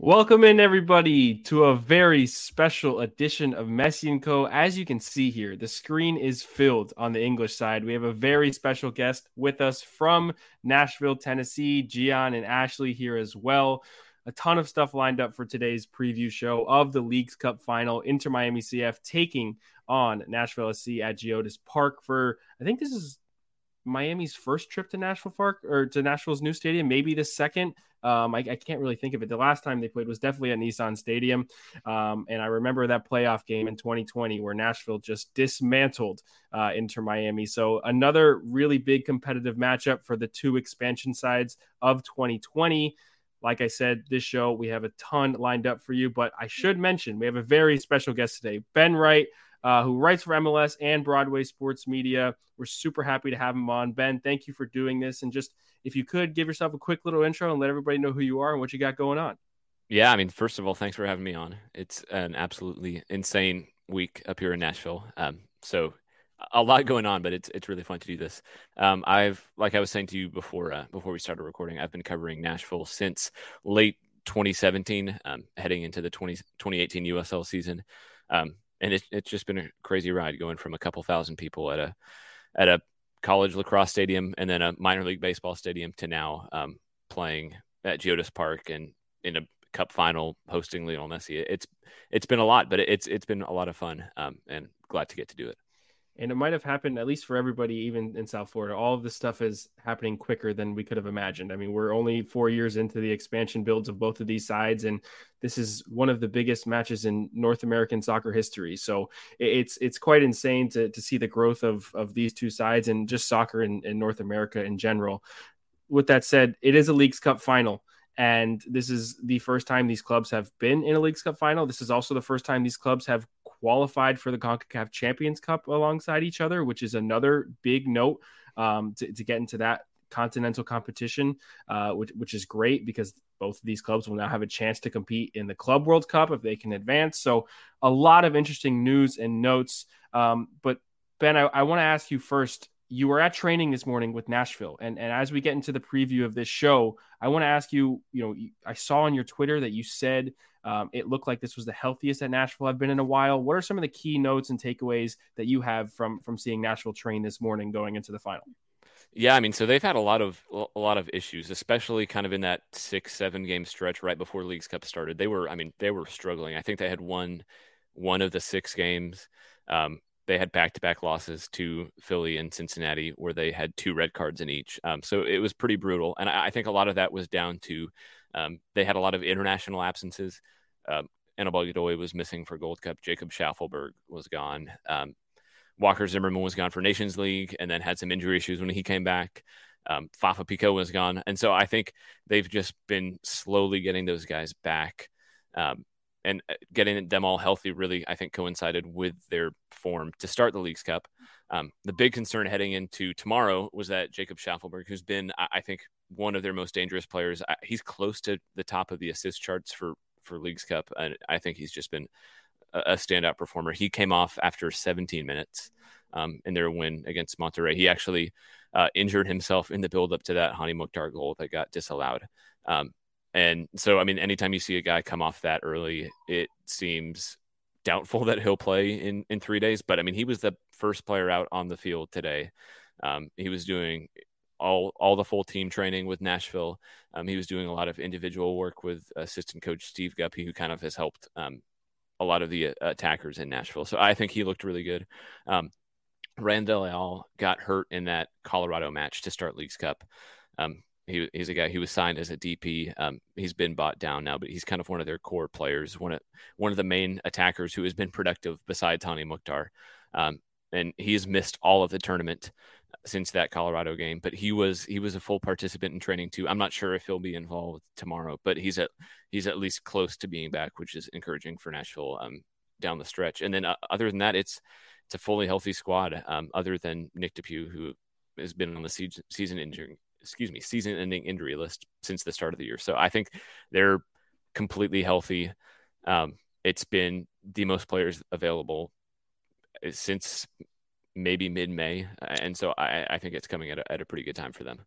Welcome in everybody to a very special edition of Messi and Co. As you can see here, the screen is filled on the English side. We have a very special guest with us from Nashville, Tennessee, Gian and Ashley here as well. A ton of stuff lined up for today's preview show of the Leagues Cup final. Inter Miami CF taking on Nashville SC at Geodis Park for I think this is Miami's first trip to Nashville Park or to Nashville's new stadium, maybe the second. Um, I, I, can't really think of it. The last time they played was definitely at Nissan Stadium. Um, and I remember that playoff game in 2020 where Nashville just dismantled uh, Inter Miami. So another really big competitive matchup for the two expansion sides of 2020. Like I said, this show, we have a ton lined up for you, but I should mention we have a very special guest today, Ben Wright uh, who writes for MLS and Broadway Sports Media. We're super happy to have him on. Ben, thank you for doing this. And just if you could give yourself a quick little intro and let everybody know who you are and what you got going on. Yeah, I mean, first of all, thanks for having me on. It's an absolutely insane week up here in Nashville. Um, so a lot going on, but it's it's really fun to do this. Um, I've like I was saying to you before uh, before we started recording, I've been covering Nashville since late 2017, um, heading into the 20, 2018 USL season. Um, and it, it's just been a crazy ride going from a couple thousand people at a at a college lacrosse stadium and then a minor league baseball stadium to now um, playing at Geodis Park and in a cup final hosting Lionel Messi. It's it's been a lot, but it's it's been a lot of fun um, and glad to get to do it and it might have happened at least for everybody even in south florida all of this stuff is happening quicker than we could have imagined. I mean we're only four years into the expansion builds of both of these sides and this is one of the biggest matches in north american soccer history. So it's it's quite insane to, to see the growth of of these two sides and just soccer in, in north america in general. With that said it is a leagues cup final and this is the first time these clubs have been in a Leagues Cup final. This is also the first time these clubs have qualified for the CONCACAF Champions Cup alongside each other, which is another big note um, to, to, get into that continental competition, uh, which, which is great because both of these clubs will now have a chance to compete in the Club World Cup if they can advance. So, a lot of interesting news and notes. Um, but, Ben, I, I want to ask you first you were at training this morning with Nashville. And, and as we get into the preview of this show, I want to ask you, you know, I saw on your Twitter that you said um, it looked like this was the healthiest that Nashville I've been in a while. What are some of the key notes and takeaways that you have from from seeing Nashville train this morning going into the final? Yeah, I mean, so they've had a lot of a lot of issues, especially kind of in that six seven game stretch right before Leagues Cup started. They were, I mean, they were struggling. I think they had won one of the six games. Um, they had back to back losses to Philly and Cincinnati, where they had two red cards in each. Um, so it was pretty brutal, and I, I, think a lot of that was down to um, they had a lot of international absences. Um, Anibal Godoy was missing for Gold Cup. Jacob Shaffelburg was gone. Um, Walker Zimmerman was gone for Nations League and then had some injury issues when he came back. Um, Fafa Picault was gone. And so I think they've just been slowly getting those guys back. And uh, getting them all healthy really, I think, coincided with their form to start the Leagues Cup. Um, the big concern heading into tomorrow was that Jacob Shaffelburg, who's been, I think, one of their most dangerous players, he's close to the top of the assist charts for for Leagues Cup, and I think he's just been a, standout performer. He came off after 17 minutes um, in their win against Monterrey. He actually uh, injured himself in the build up to that Hany Mukhtar goal that got disallowed. Um, and so, I mean, anytime you see a guy come off that early, it seems doubtful that he'll play in in three days. But I mean, he was the first player out on the field today. Um, he was doing all all the full team training with Nashville. Um, he was doing a lot of individual work with assistant coach Steve Guppy, who kind of has helped um, a lot of the uh, attackers in Nashville. So I think he looked really good. Um, Randall Leal got hurt in that Colorado match to start Leagues Cup. Um, he, he's a guy who was signed as a DP. Um, he's been bought down now, but he's kind of one of their core players, one of one of the main attackers who has been productive beside Hany Mukhtar. Um, and he has missed all of the tournament since that Colorado game, but he was he was a full participant in training too. I'm not sure if he'll be involved tomorrow, but he's at he's at least close to being back, which is encouraging for Nashville um, down the stretch. And then uh, other than that, it's it's a fully healthy squad. Um, other than Nick DePuy, who has been on the season season injury, excuse me, season ending injury list since the start of the year. So I think they're completely healthy. Um, it's been the most players available uh, since maybe mid May, and so I, I think it's coming at a, at a pretty good time for them.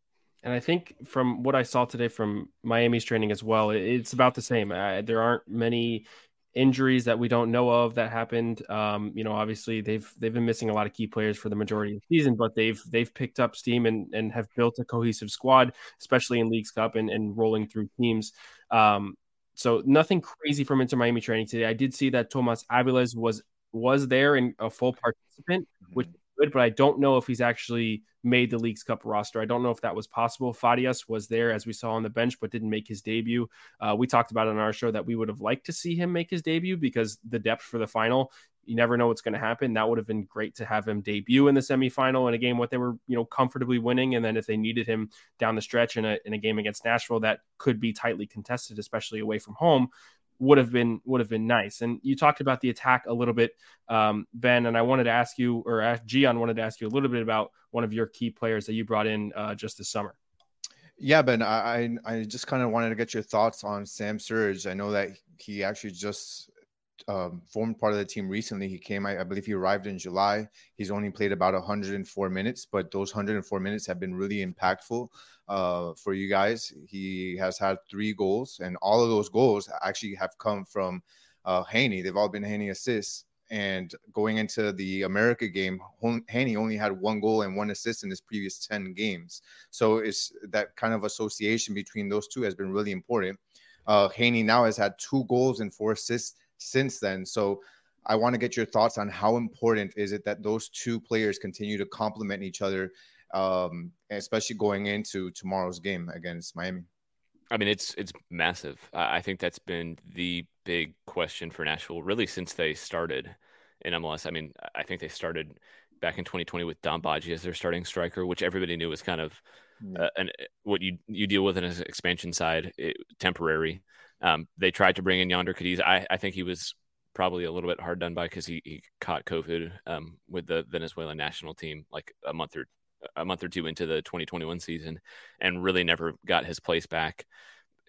And I think from what I saw today from Miami's training as well, it's about the same. Uh, there aren't many injuries that we don't know of that happened. Um, you know, obviously they've they've been missing a lot of key players for the majority of the season, but they've they've picked up steam and and have built a cohesive squad, especially in Leagues Cup and, and rolling through teams. Um, so nothing crazy from Inter Miami training today. I did see that Tomas Aviles was was there and a full participant, which good, but I don't know if he's actually made the Leagues Cup roster. I don't know if that was possible. Farias was there, as we saw on the bench, but didn't make his debut. Uh, we talked about on our show that we would have liked to see him make his debut because the depth for the final, you never know what's going to happen. That would have been great to have him debut in the semifinal in a game what they were, you know, comfortably winning. And then if they needed him down the stretch in a, in a game against Nashville that could be tightly contested, especially away from home, would have been would have been nice. And you talked about the attack a little bit, um, Ben, and I wanted to ask you, or ask Gian wanted to ask you a little bit about one of your key players that you brought in uh, just this summer. Yeah, Ben, I I just kind of wanted to get your thoughts on Sam Surridge. I know that he actually just um, formed part of the team recently. He came, I, I, believe he arrived in July. He's only played about 104 minutes, but those 104 minutes have been really impactful uh, for you guys. He has had three goals, and all of those goals actually have come from uh, Hany. They've all been Hany assists. And going into the America game, Hany only had one goal and one assist in his previous 10 games. So it's that kind of association between those two has been really important. Uh, Hany now has had two goals and four assists since then. So I want to get your thoughts on how important is it that those two players continue to complement each other, um, especially going into tomorrow's game against Miami. I mean, it's it's massive. I think that's been the big question for Nashville really since they started in MLS. I mean, I think they started back in 2020 with Dom Badji as their starting striker, which everybody knew was kind of uh, an, what you you deal with in an expansion side, it, temporary. Um, they tried to bring in Jhonder Cadiz. I, I think he was probably a little bit hard done by because he, he caught COVID um, with the Venezuelan national team like a month or a month or two into the 2021 season, and really never got his place back.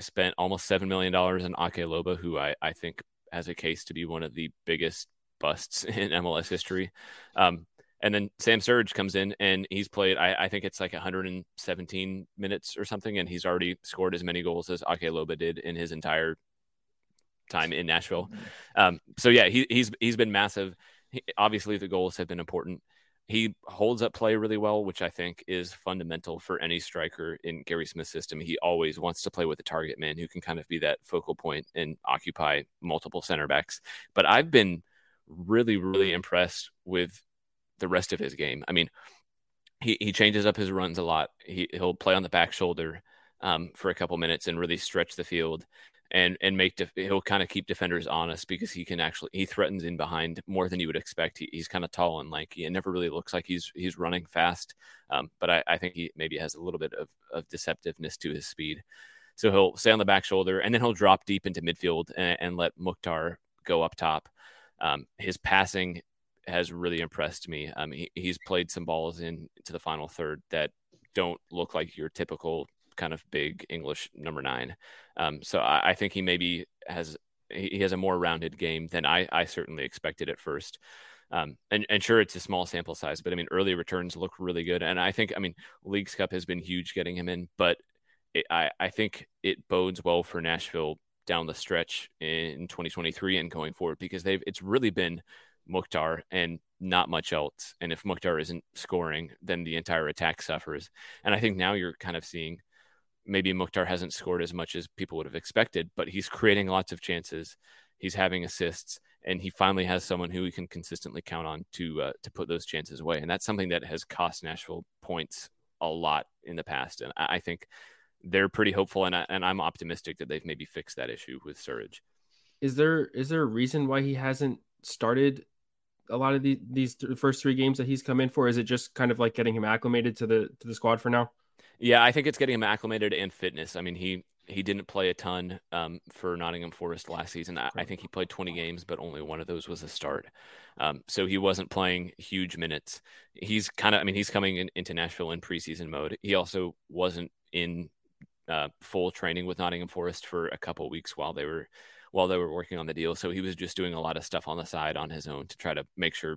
Spent almost seven million dollars on Ake Loba, who I, I think has a case to be one of the biggest busts in MLS history. Um, and then Sam Surridge comes in and he's played, I, I, think it's like 117 minutes or something, and he's already scored as many goals as Ake Loba did in his entire time in Nashville. Um, so yeah, he, he's he's been massive. He, obviously, the goals have been important. He holds up play really well, which I think is fundamental for any striker in Gary Smith's system. He always wants to play with a target man who can kind of be that focal point and occupy multiple center backs. But I've been really, really impressed with the rest of his game. I mean, he, he changes up his runs a lot. He, he'll play on the back shoulder um, for a couple minutes and really stretch the field and and make def- he'll kind of keep defenders honest because he can actually he threatens in behind more than you would expect. He, he's kind of tall and lanky and never really looks like he's he's running fast. Um, but I, I think he maybe has a little bit of, of deceptiveness to his speed. So he'll stay on the back shoulder and then he'll drop deep into midfield and, and let Mukhtar go up top. Um, his passing has really impressed me. Um, he, he's played some balls in to the final third that don't look like your typical kind of big English number nine. Um, so I, I, think he maybe has he has a more rounded game than I, I certainly expected at first. Um, and, and sure, it's a small sample size, but I mean, early returns look really good. And I think, I mean, Leagues Cup has been huge getting him in, but it, I, I think it bodes well for Nashville down the stretch in 2023 and going forward because they've it's really been Mukhtar and not much else. And if Mukhtar isn't scoring, then the entire attack suffers. And I think now you're kind of seeing maybe Mukhtar hasn't scored as much as people would have expected, but he's creating lots of chances. He's having assists, and he finally has someone who he can consistently count on to uh, to put those chances away. And that's something that has cost Nashville points a lot in the past. And I think they're pretty hopeful, and I, and I'm optimistic that they've maybe fixed that issue with Surridge. Is there is there a reason why he hasn't started a lot of the, these th- first three games that he's come in for? Is it just kind of like getting him acclimated to the to the squad for now? Yeah, I think it's getting him acclimated and fitness. I mean, he he didn't play a ton um, for Nottingham Forest last season. I, I, think he played 20 games, but only one of those was a start. Um, so he wasn't playing huge minutes. He's kind of, I mean, he's coming in, into Nashville in preseason mode. He also wasn't in uh, full training with Nottingham Forest for a couple weeks while they were while they were working on the deal. So he was just doing a lot of stuff on the side on his own to try to make sure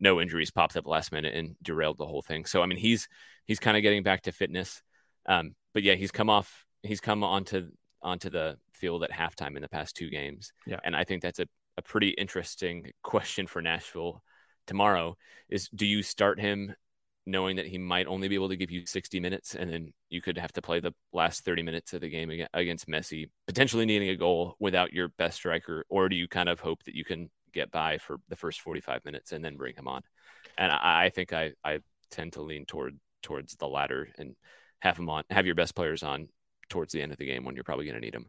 no injuries popped up last minute and derailed the whole thing. So I mean, he's he's kind of getting back to fitness. Um, but yeah, he's come off he's come onto onto the field at halftime in the past two games. Yeah. And I think that's a, a pretty interesting question for Nashville tomorrow is do you start him knowing that he might only be able to give you 60 minutes and then you could have to play the last 30 minutes of the game against Messi, potentially needing a goal without your best striker? Or do you kind of hope that you can get by for the first 45 minutes and then bring him on? And I, I think I, I tend to lean toward towards the latter and have him on, have your best players on towards the end of the game when you're probably going to need them.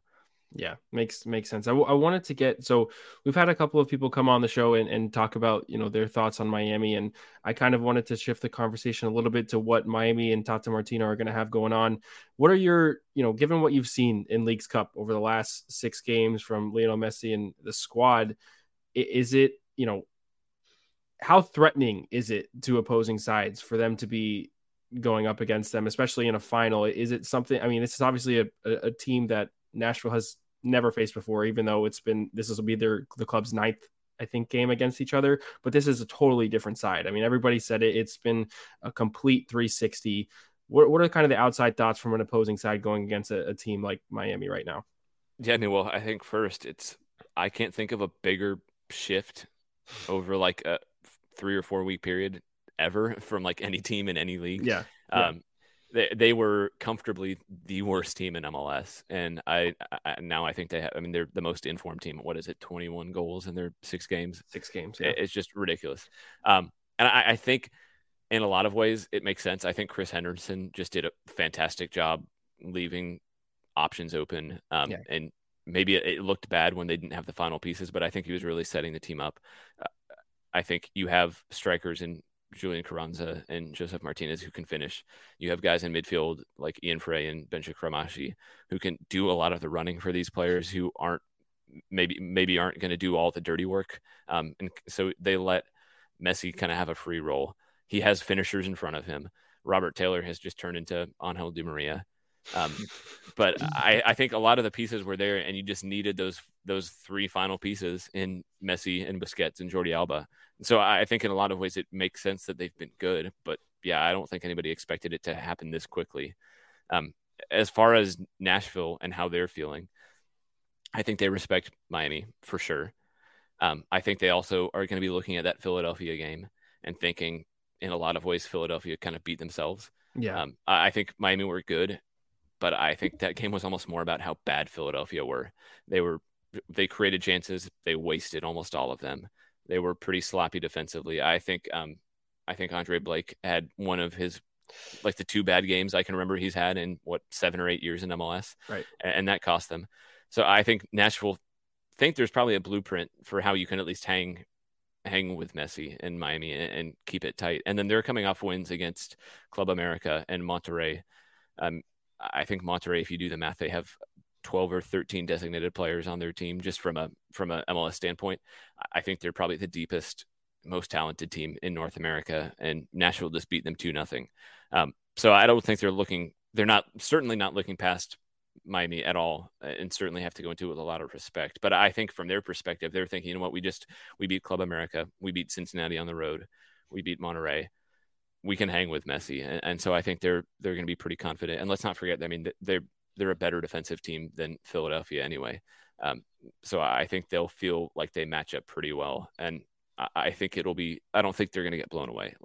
Yeah, makes makes sense. I, w- I wanted to get so we've had a couple of people come on the show and, and talk about you know their thoughts on Miami, and I kind of wanted to shift the conversation a little bit to what Miami and Tata Martino are going to have going on. What are your you know given what you've seen in Leagues Cup over the last six games from Lionel Messi and the squad, is it you know how threatening is it to opposing sides for them to be going up against them, especially in a final? Is it something? I mean, this is obviously a, a, a team that Nashville has never faced before, even though it's been this will be their the club's ninth I think game against each other, but this is a totally different side. I mean, everybody said it, it's been a complete 360. What, what are kind of the outside thoughts from an opposing side going against a, a team like Miami right now? Yeah, well, I think first it's I can't think of a bigger shift over like a three or four week period ever from like any team in any league. Yeah. Um, they, they were comfortably the worst team in MLS, and I, I, now I think they have. I mean, they're the most informed team. What is it? Twenty one goals in their six games. Six games. Yeah. It's just ridiculous. Um, and I, I think in a lot of ways it makes sense. I think Chris Henderson just did a fantastic job leaving options open. Um, yeah. and maybe it, it, looked bad when they didn't have the final pieces, but I think he was really setting the team up. Uh, I think you have strikers in Julian Carranza and Josef Martinez who can finish. You have guys in midfield like Ian Fray and Benja Cremaschi who can do a lot of the running for these players who aren't maybe maybe aren't going to do all the dirty work. Um, and so they let Messi kind of have a free role. He has finishers in front of him. Robert Taylor has just turned into Angel Di Maria. Um, but I, I think a lot of the pieces were there, and you just needed those those three final pieces in Messi and Busquets and Jordi Alba. So I think in a lot of ways it makes sense that they've been good, but yeah, I don't think anybody expected it to happen this quickly. Um, as far as Nashville and how they're feeling, I think they respect Miami for sure. Um, I think they also are going to be looking at that Philadelphia game and thinking, in a lot of ways, Philadelphia kind of beat themselves. Yeah, um, I, I think Miami were good, but I think that game was almost more about how bad Philadelphia were. They were they created chances, they wasted almost all of them. They were pretty sloppy defensively. I think um, I think Andre Blake had one of his like the two bad games I can remember he's had in what seven or eight years in MLS, right? And that cost them. So I think Nashville think there's probably a blueprint for how you can at least hang hang with Messi in Miami and, and keep it tight. And then they're coming off wins against Club America and Monterrey. Um, I think Monterrey, if you do the math, they have 12 or 13 designated players on their team just from a from a MLS standpoint. I think they're probably the deepest, most talented team in North America, and Nashville just beat them two nothing. Um, so I don't think they're looking. They're not certainly not looking past Miami at all, and certainly have to go into it with a lot of respect. But I think from their perspective, they're thinking, you know what, we just we beat Club America, we beat Cincinnati on the road, we beat Monterrey, We can hang with Messi, and, and so I think they're they're going to be pretty confident. And let's not forget, I mean, they're they're a better defensive team than Philadelphia anyway. Um, so I think they'll feel like they match up pretty well, and I, I think it'll be. I don't think they're going to get blown away.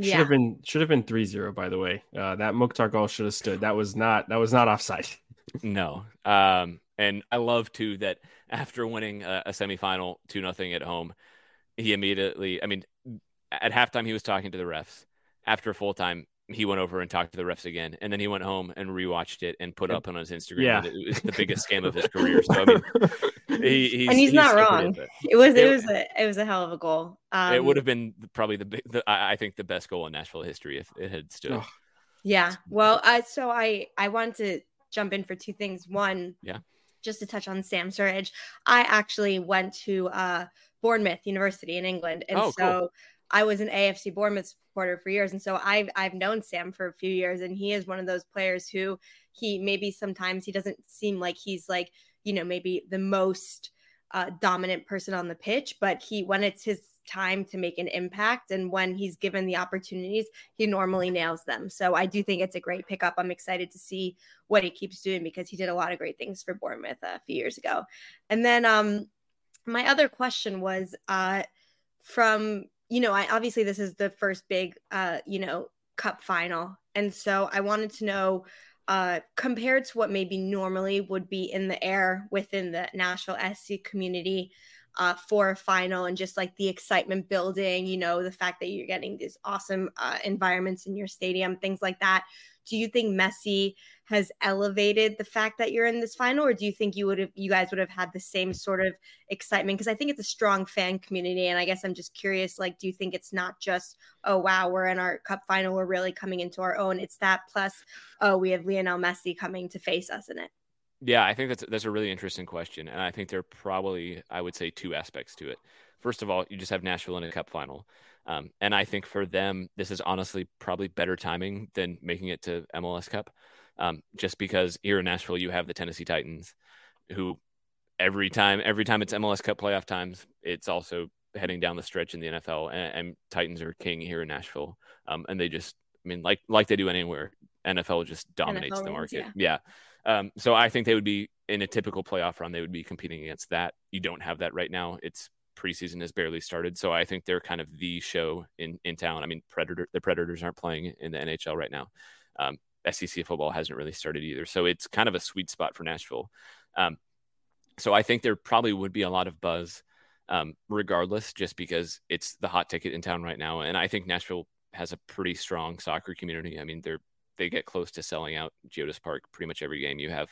Should have been should have been 3-0, by the way. Uh, that Mukhtar goal should have stood. That was not that was not offside. no. Um, and I love too that after winning a, a semifinal two nothing at home, he immediately. I mean, at halftime he was talking to the refs. After full time, he went over and talked to the refs again, and then he went home and rewatched it and put up on his Instagram. Yeah. it was the biggest game of his career. So I mean, he, he's, and he's, he's not wrong. It. it. was it, it, was a it was a hell of a goal. Um, it would have been probably the, the I think the best goal in Nashville history if it had stood. Yeah. Well, uh, so I I wanted to jump in for two things. One, yeah, just to touch on Sam Surridge, I actually went to uh, Bournemouth University in England, and oh, so. Cool I was an AFC Bournemouth supporter for years, and so I've I've known Sam for a few years, and he is one of those players who he maybe sometimes he doesn't seem like he's like you know maybe the most uh, dominant person on the pitch, but he when it's his time to make an impact and when he's given the opportunities he normally nails them. So i do think it's a great pickup. I'm excited to see what he keeps doing because he did a lot of great things for bournemouth a few years ago. And then um my other question was uh from you know, I obviously this is the first big uh, you know, cup final. And so I wanted to know uh, compared to what maybe normally would be in the air within the Nashville SC community uh, for a final and just like the excitement building, you know, the fact that you're getting these awesome uh, environments in your stadium, things like that. Do you think Messi has elevated the fact that you're in this final, or do you think you would have, you guys would have had the same sort of excitement? Because I think it's a strong fan community, and I guess I'm just curious. Like, do you think it's not just, oh wow, we're in our cup final, we're really coming into our own? It's that plus, oh, we have Lionel Messi coming to face us in it. Yeah, I think that's that's a really interesting question, and I think there are probably, I would say, two aspects to it. First of all, you just have Nashville in a cup final. Um, and I think for them, this is honestly probably better timing than making it to MLS Cup, um, just because here in Nashville you have the Tennessee Titans, who every time every time it's MLS Cup playoff times, it's also heading down the stretch in the NFL, and, and Titans are king here in Nashville, um, and they just, I mean, like like they do anywhere, NFL just dominates NFL the market. Wins, yeah. yeah. Um, so I think they would be in a typical playoff run, they would be competing against that. You don't have that right now. It's preseason has barely started. So I think they're kind of the show in, in town. I mean, Predator, the Predators aren't playing in the NHL right now. Um, SEC football hasn't really started either. So it's kind of a sweet spot for Nashville. Um, so I think there probably would be a lot of buzz um, regardless, just because it's the hot ticket in town right now. And I think Nashville has a pretty strong soccer community. I mean, they're they get close to selling out Geodis Park pretty much every game. You have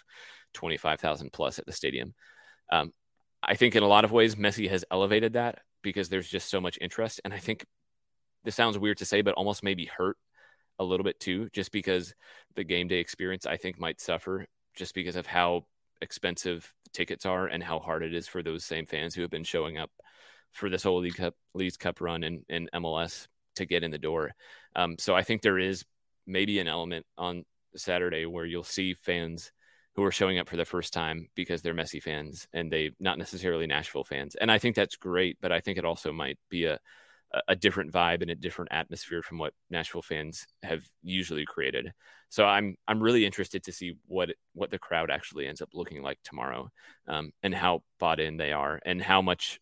25,000 plus at the stadium. Um, I think in a lot of ways, Messi has elevated that because there's just so much interest. And I think this sounds weird to say, but almost maybe hurt a little bit too, just because the game day experience I think might suffer just because of how expensive tickets are and how hard it is for those same fans who have been showing up for this whole League Cup, League Cup run in, in MLS to get in the door. Um, so I think there is maybe an element on Saturday where you'll see fans who are showing up for the first time because they're Messi fans and they not necessarily Nashville fans. And I think that's great, but I think it also might be a a different vibe and a different atmosphere from what Nashville fans have usually created. So I'm I'm really interested to see what what the crowd actually ends up looking like tomorrow, um, and how bought in they are, and how much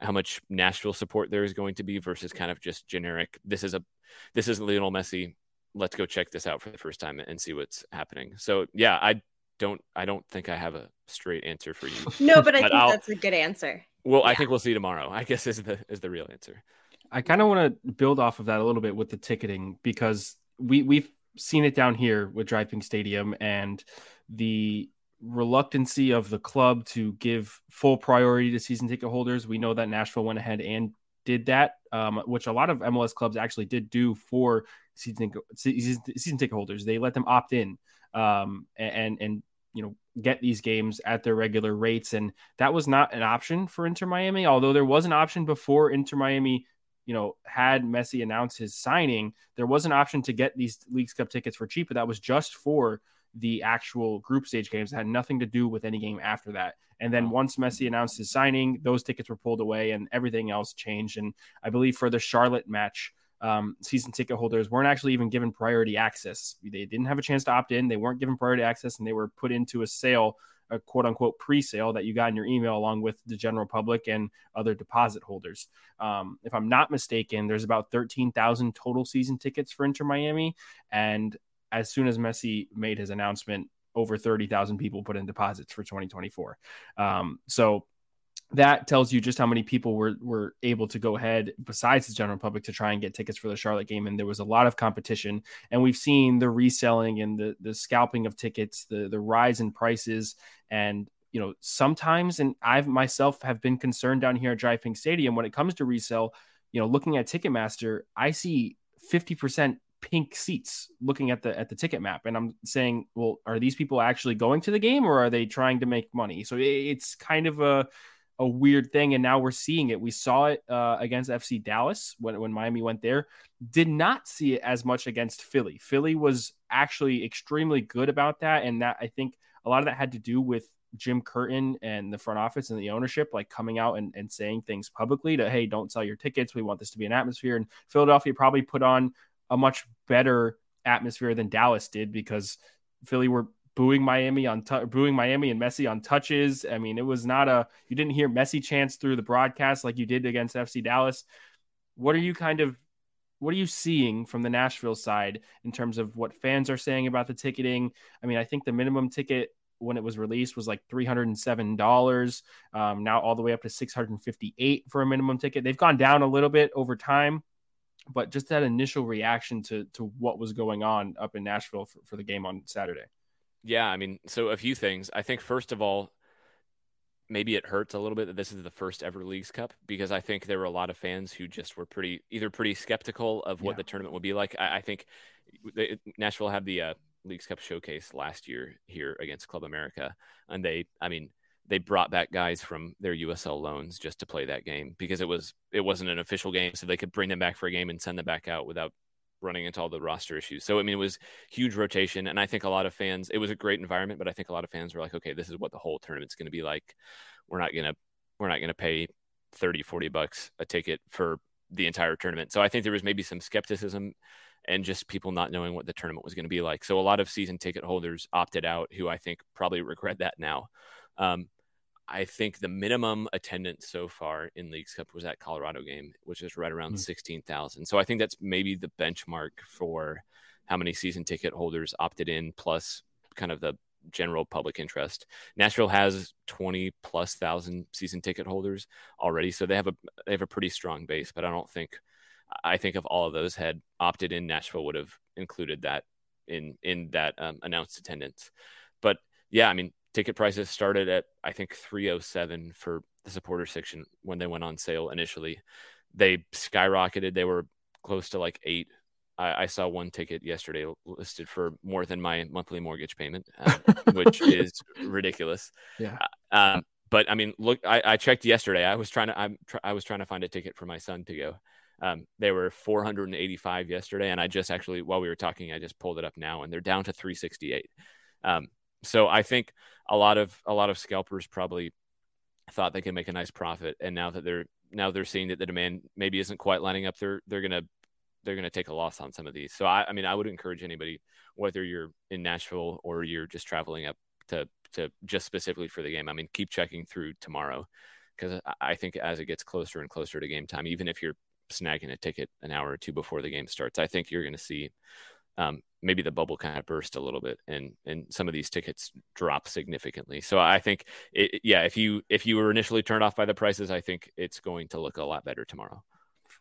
how much Nashville support there is going to be versus kind of just generic. This is a this is Lionel Messi. Let's go check this out for the first time and see what's happening. So yeah, I don't I don't think I have a straight answer for you. No, but I but think I'll, that's a good answer. Well, yeah. I think we'll see tomorrow. I guess is the is the real answer. I kind of want to build off of that a little bit with the ticketing because we we've seen it down here with DRV PNK Stadium and the reluctancy of the club to give full priority to season ticket holders. We know that Nashville went ahead and did that, um, which a lot of MLS clubs actually did do for season, season, ticket holders. They let them opt in um, and and you know get these games at their regular rates. And that was not an option for Inter Miami although there was an option before Inter Miami you know had Messi announce his signing there was an option to get these Leagues Cup tickets for cheap but that was just for the actual group stage games. It had nothing to do with any game after that. And then once Messi announced his signing those tickets were pulled away and everything else changed. And I believe for the Charlotte match um, season ticket holders weren't actually even given priority access. They didn't have a chance to opt in. They weren't given priority access, and they were put into a sale a quote unquote pre-sale that you got in your email along with the general public and other deposit holders. Um, if I'm not mistaken, there's about 13,000 total season tickets for Inter Miami, and as soon as Messi made his announcement, over 30,000 people put in deposits for 2024. Um, so that tells you just how many people were were able to go ahead besides the general public to try and get tickets for the Charlotte game and there was a lot of competition. And we've seen the reselling and the the scalping of tickets the the rise in prices. And you know sometimes and I've myself have been concerned down here at DRV PNK Stadium when it comes to resale you know looking at Ticketmaster I see 50% pink seats looking at the at the ticket map. And i'm saying well are these people actually going to the game or are they trying to make money? So it's kind of a a weird thing, and now we're seeing it. We saw it uh, against FC Dallas when when Miami went there. Did not see it as much against Philly. Philly was actually extremely good about that, and that I think a lot of that had to do with Jim Curtin and the front office and the ownership, like coming out and, and saying things publicly to, hey, don't sell your tickets. We want this to be an atmosphere. And Philadelphia probably put on a much better atmosphere than Dallas did because Philly were booing Miami on t- booing Miami and Messi on touches. I mean, it was not a you didn't hear Messi chants through the broadcast like you did against FC Dallas. What are you kind of what are you seeing from the Nashville side in terms of what fans are saying about the ticketing? I mean, I think the minimum ticket when it was released was like $307 um, now all the way up to 658 for a minimum ticket they've gone down a little bit over time but just that initial reaction to to what was going on up in nashville for, for the game on saturday yeah, I mean, so a few things. I think first of all, maybe it hurts a little bit that this is the first ever Leagues Cup because I think there were a lot of fans who just were pretty either pretty skeptical of what yeah. the tournament would be like. I, I think they, Nashville had the uh, Leagues Cup showcase last year here against Club America, and they, I mean, they brought back guys from their USL loans just to play that game because it was it wasn't an official game, so they could bring them back for a game and send them back out without running into all the roster issues. So I mean, it was huge rotation, and I think a lot of fans. It was a great environment, but I think a lot of fans were like, okay, this is what the whole tournament's going to be like. We're not gonna we're not gonna pay 30, 40 bucks a ticket for the entire tournament. So I think there was maybe some skepticism and just people not knowing what the tournament was going to be like. So a lot of season ticket holders opted out, who I think probably regret that now. Um, I think the minimum attendance so far in Leagues Cup was that Colorado game, which is right around mm-hmm. 16,000. So I think that's maybe the benchmark for how many season ticket holders opted in, plus kind of the general public interest. Nashville has 20 plus thousand season ticket holders already, so they have a they have a pretty strong base. But I don't think I think if all of those had opted in, Nashville would have included that in in that um, announced attendance. But yeah, I mean, ticket prices started at I think 307 for the supporter section when they went on sale initially. They skyrocketed. They were close to like eight. I, I saw one ticket yesterday listed for more than my monthly mortgage payment, uh, which is ridiculous. Yeah. Uh, um, but I mean, look, I, I, checked yesterday. I was trying to I'm tr- I was trying to find a ticket for my son to go. Um, they were 485 yesterday, and I just actually while we were talking, I just pulled it up now, and they're down to 368. Um, so I think a lot of a lot of scalpers probably thought they could make a nice profit, and now that they're now they're seeing that the demand maybe isn't quite lining up, they're they're gonna they're gonna take a loss on some of these. So I, I mean, I would encourage anybody, whether you're in Nashville or you're just traveling up to to just specifically for the game. I mean, keep checking through tomorrow because I think as it gets closer and closer to game time, even if you're snagging a ticket an hour or two before the game starts, I think you're going to see um, maybe the bubble kind of burst a little bit and and some of these tickets drop significantly. So i think it, yeah if you if you were initially turned off by the prices i think it's going to look a lot better tomorrow.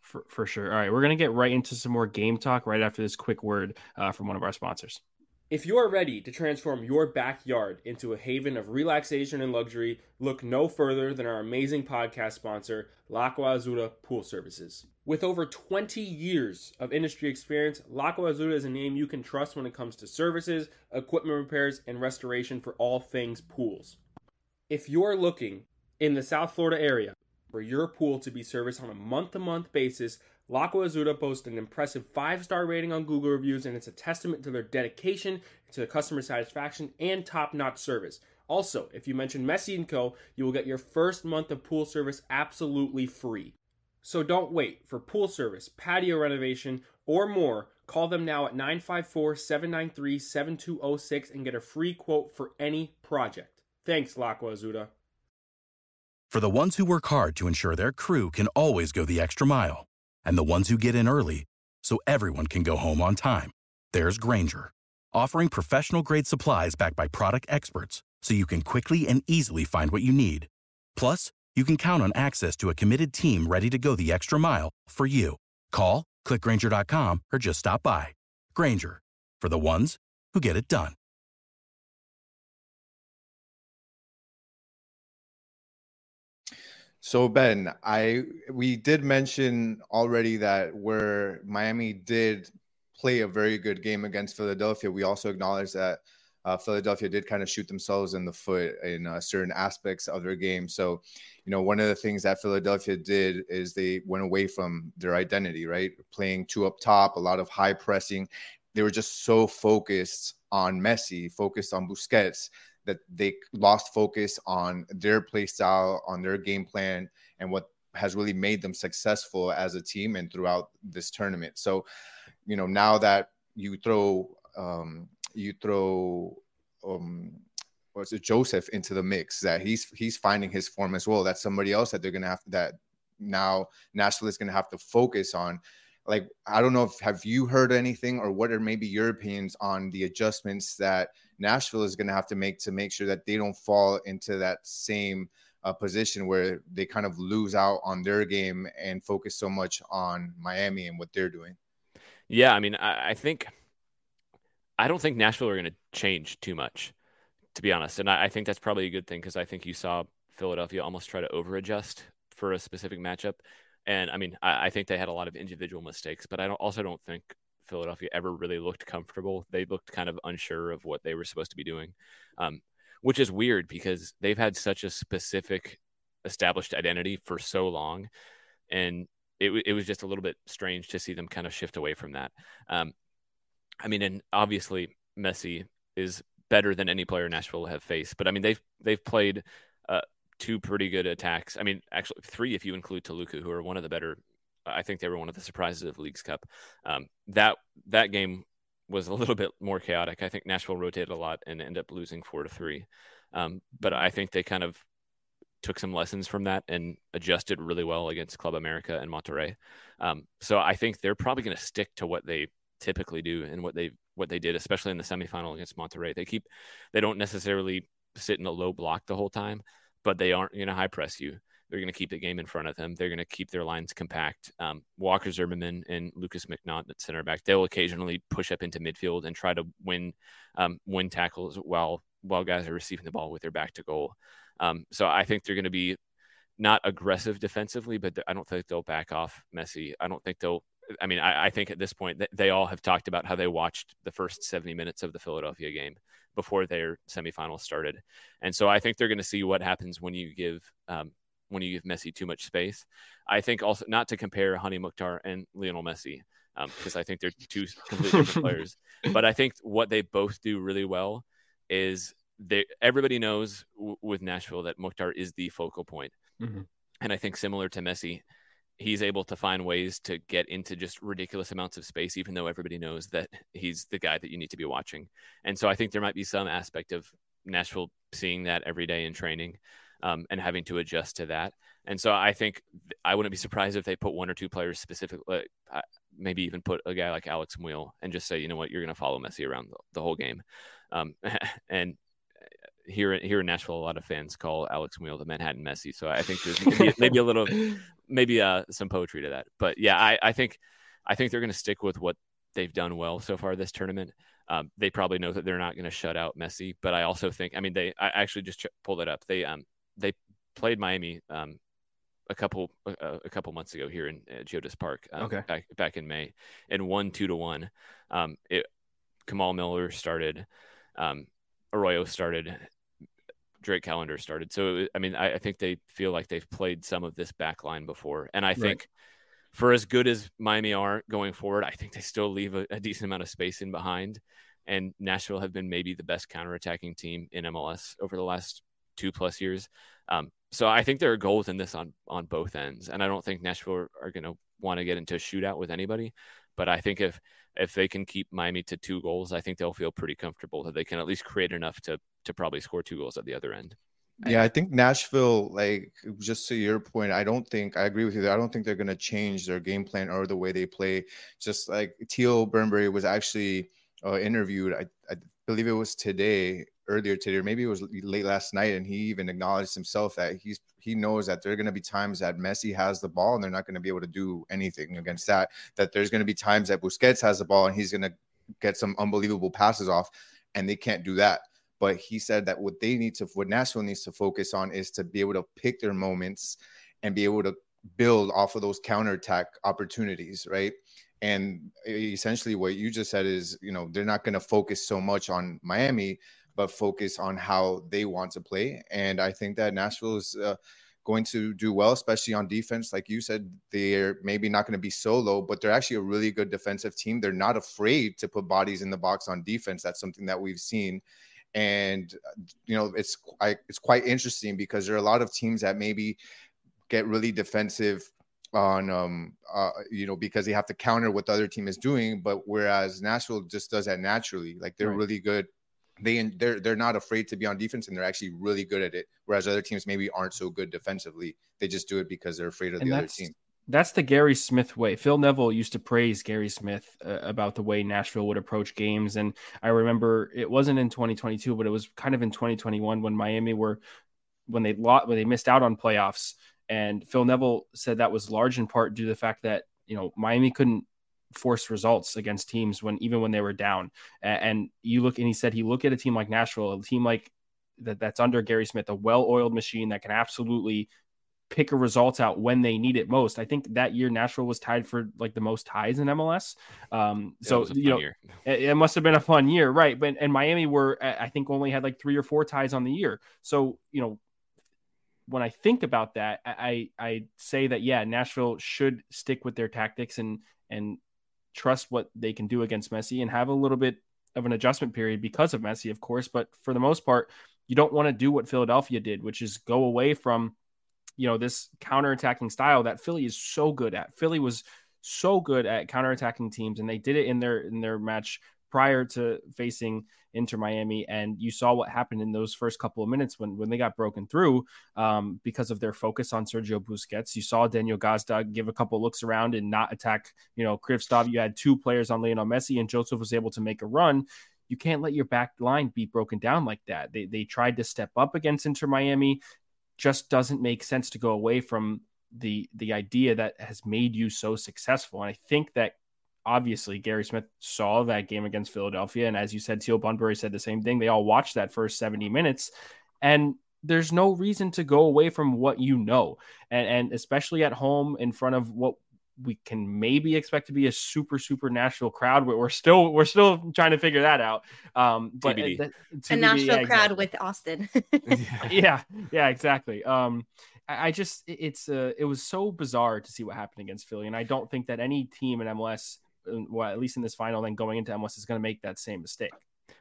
For, for sure. All right we're going to get right into some more game talk right after this quick word uh, from one of our sponsors. If you are ready to transform your backyard into a haven of relaxation and luxury, look no further than our amazing podcast sponsor, L'Acqua Azzurra Pool Services. With over 20 years of industry experience, L'Acqua Azzurra is a name you can trust when it comes to services, equipment repairs, and restoration for all things pools. If you're looking in the South Florida area for your pool to be serviced on a month to month basis, L'Acqua Azzurra boasts an impressive five star rating on Google reviews, and it's a testament to their dedication to customer satisfaction and top notch service. Also, if you mention Messi & Co., you will get your first month of pool service absolutely free. So don't wait for pool service, patio renovation, or more. Call them now at 954 793 7206 and get a free quote for any project. Thanks, L'Acqua Azzurra. For the ones who work hard to ensure their crew can always go the extra mile, and the ones who get in early so everyone can go home on time, there's Grainger, offering professional grade supplies backed by product experts so you can quickly and easily find what you need. Plus, you can count on access to a committed team ready to go the extra mile for you. Call, clickgrainger.com, or just stop by. Grainger, for the ones who get it done. So Ben, I we did mention already that where Miami did play a very good game against Philadelphia, we also acknowledge that uh, Philadelphia did kind of shoot themselves in the foot in uh, certain aspects of their game. So, you know, one of the things that Philadelphia did is they went away from their identity, right? Playing two up top, a lot of high pressing. They were just so focused on Messi, focused on Busquets, that they lost focus on their play style, on their game plan, and what has really made them successful as a team and throughout this tournament. So, you know, now that you throw um, you throw um what's it Josef into the mix that he's he's finding his form as well. That's somebody else that they're gonna have that now Nashville is gonna have to focus on. Like I don't know if have you heard anything or what are maybe your opinions on the adjustments that Nashville is gonna have to make to make sure that they don't fall into that same uh, position where they kind of lose out on their game and focus so much on Miami and what they're doing. Yeah, I mean, I, I think I don't think Nashville are going to change too much, to be honest. And I, I think that's probably a good thing because I think you saw Philadelphia almost try to over adjust for a specific matchup. And I mean, I, I, think they had a lot of individual mistakes, but I don't, also don't think Philadelphia ever really looked comfortable. They looked kind of unsure of what they were supposed to be doing, um, which is weird because they've had such a specific established identity for so long. And it, it was just a little bit strange to see them kind of shift away from that. Um, I mean, and obviously Messi is better than any player Nashville have faced. But I mean, they've they've played uh, two pretty good attacks. I mean, actually three if you include Toluca, who are one of the better. I think they were one of the surprises of Leagues Cup. Um, that that game was a little bit more chaotic. I think Nashville rotated a lot and ended up losing four to three. Um, but I think they kind of took some lessons from that and adjusted really well against Club America and Monterrey. Um, so I think they're probably going to stick to what they typically do and what they what they did, especially in the semifinal against Monterrey. They keep they don't necessarily sit in a low block the whole time, but they aren't going to high press you. They're going to keep the game in front of them. They're going to keep their lines compact. Um, Walker Zimmerman and Lucas McNaught at center back. They'll occasionally push up into midfield and try to win um, win tackles while while guys are receiving the ball with their back to goal. Um, so I think they're going to be not aggressive defensively, but I don't think they'll back off Messi. I don't think they'll I mean, I, I think at this point they all have talked about how they watched the first 70 minutes of the Philadelphia game before their semifinals started, and so I think they're going to see what happens when you give um, when you give Messi too much space. I think also not to compare Hany Mukhtar and Lionel Messi because um, I think they're two completely different players, but I think what they both do really well is they everybody knows w- with Nashville that Mukhtar is the focal point. Mm-hmm. And I think similar to Messi, he's able to find ways to get into just ridiculous amounts of space, even though everybody knows that he's the guy that you need to be watching. And so I think there might be some aspect of Nashville seeing that every day in training um, and having to adjust to that. And so I think I wouldn't be surprised if they put one or two players specifically, maybe even put a guy like Alex Muyl and just say, you know what, you're going to follow Messi around the, the whole game. Um, and here here in Nashville, a lot of fans call Alex Muyl the Manhattan Messi. So I think there's maybe, maybe a little, maybe uh, some poetry to that. But yeah, I, I think I think they're going to stick with what they've done well so far this tournament. Um, they probably know that they're not going to shut out Messi, but I also think, I mean, they I actually just ch- pulled it up. They um they played Miami um a couple uh, a couple months ago here in uh, Geodis Park. Um, okay. Back back in May, and won two to one. Um, it Kamal Miller started. Um, Arroyo started, Drake Callender started. So I mean, I, I, think they feel like they've played some of this back line before, and I think for as good as Miami are going forward, I think they still leave a, a, decent amount of space in behind. And Nashville have been maybe the best counterattacking team in MLS over the last two plus years. Um, so I think there are goals in this on on both ends, and I don't think Nashville are, are going to want to get into a shootout with anybody. But I think if if they can keep Miami to two goals, I think they'll feel pretty comfortable that they can at least create enough to to probably score two goals at the other end. Yeah, I think Nashville, like just to your point, I don't think I agree with you. I don't think they're going to change their game plan or the way they play. Just like Teal Bunbury was actually uh, interviewed, I, I believe it was today, earlier today, or maybe it was late last night, and he even acknowledged himself that he's he knows that there are going to be times that Messi has the ball and they're not going to be able to do anything against that. That there's going to be times that Busquets has the ball and he's going to get some unbelievable passes off, and they can't do that. But he said that what they need to, what Nashville needs to focus on is to be able to pick their moments and be able to build off of those counterattack opportunities, right? And essentially, what you just said is, you know, they're not going to focus so much on Miami, but focus on how they want to play. And I think that Nashville is uh, going to do well, especially on defense. Like you said, they're maybe not going to be so low, but they're actually a really good defensive team. They're not afraid to put bodies in the box on defense. That's something that we've seen and you know it's I, it's quite interesting because there are a lot of teams that maybe get really defensive on um uh you know because they have to counter what the other team is doing but whereas Nashville just does that naturally. Like they're right. really good. They they're they're not afraid to be on defense and they're actually really good at it whereas other teams maybe aren't so good defensively. They just do it because they're afraid of and the other team that's the Gary Smith way. Phil Neville used to praise Gary Smith uh, about the way Nashville would approach games, and I remember it wasn't in 2022, but it was kind of in 2021 when Miami were when they lost when they missed out on playoffs, and Phil Neville said that was large in part due to the fact that you know Miami couldn't force results against teams when even when they were down, and you look and he said he look at a team like Nashville, a team like that that's under Gary Smith, a well-oiled machine that can absolutely pick a result out when they need it most. I think that year Nashville was tied for like the most ties in MLS. Um, so you know, it, it, must have been a fun year, right? But and Miami were I think only had like three or four ties on the year. So you know, when I think about that, I I say that yeah, Nashville should stick with their tactics and and trust what they can do against Messi and have a little bit of an adjustment period because of Messi, of course. But for the most part, you don't want to do what Philadelphia did, which is go away from you know, this counterattacking style that Philly is so good at. Philly was so good at counterattacking teams, and they did it in their in their match prior to facing Inter Miami. And you saw what happened in those first couple of minutes when, when they got broken through um, because of their focus on Sergio Busquets. You saw Daniel Gazdag give a couple looks around and not attack, you know, Kryvtsov. You had two players on Lionel Messi, and Josef was able to make a run. You can't let your back line be broken down like that. They, they tried to step up against Inter Miami just doesn't make sense to go away from the the idea that has made you so successful. And I think that obviously Gary Smith saw that game against Philadelphia, and as you said, Teal Bunbury said the same thing. They all watched that first seventy minutes, and there's no reason to go away from what you know, and and especially at home in front of what we can maybe expect to be a super super Nashville crowd. But we're still we're still trying to figure that out. Um, but TBD. The, TBD, a Nashville yeah, crowd exactly. with Austin. yeah, yeah, exactly. Um, I, I just it's uh, it was so bizarre to see what happened against Philly, and I don't think that any team in MLS, uh, well, at least in this final, then going into MLS, is going to make that same mistake.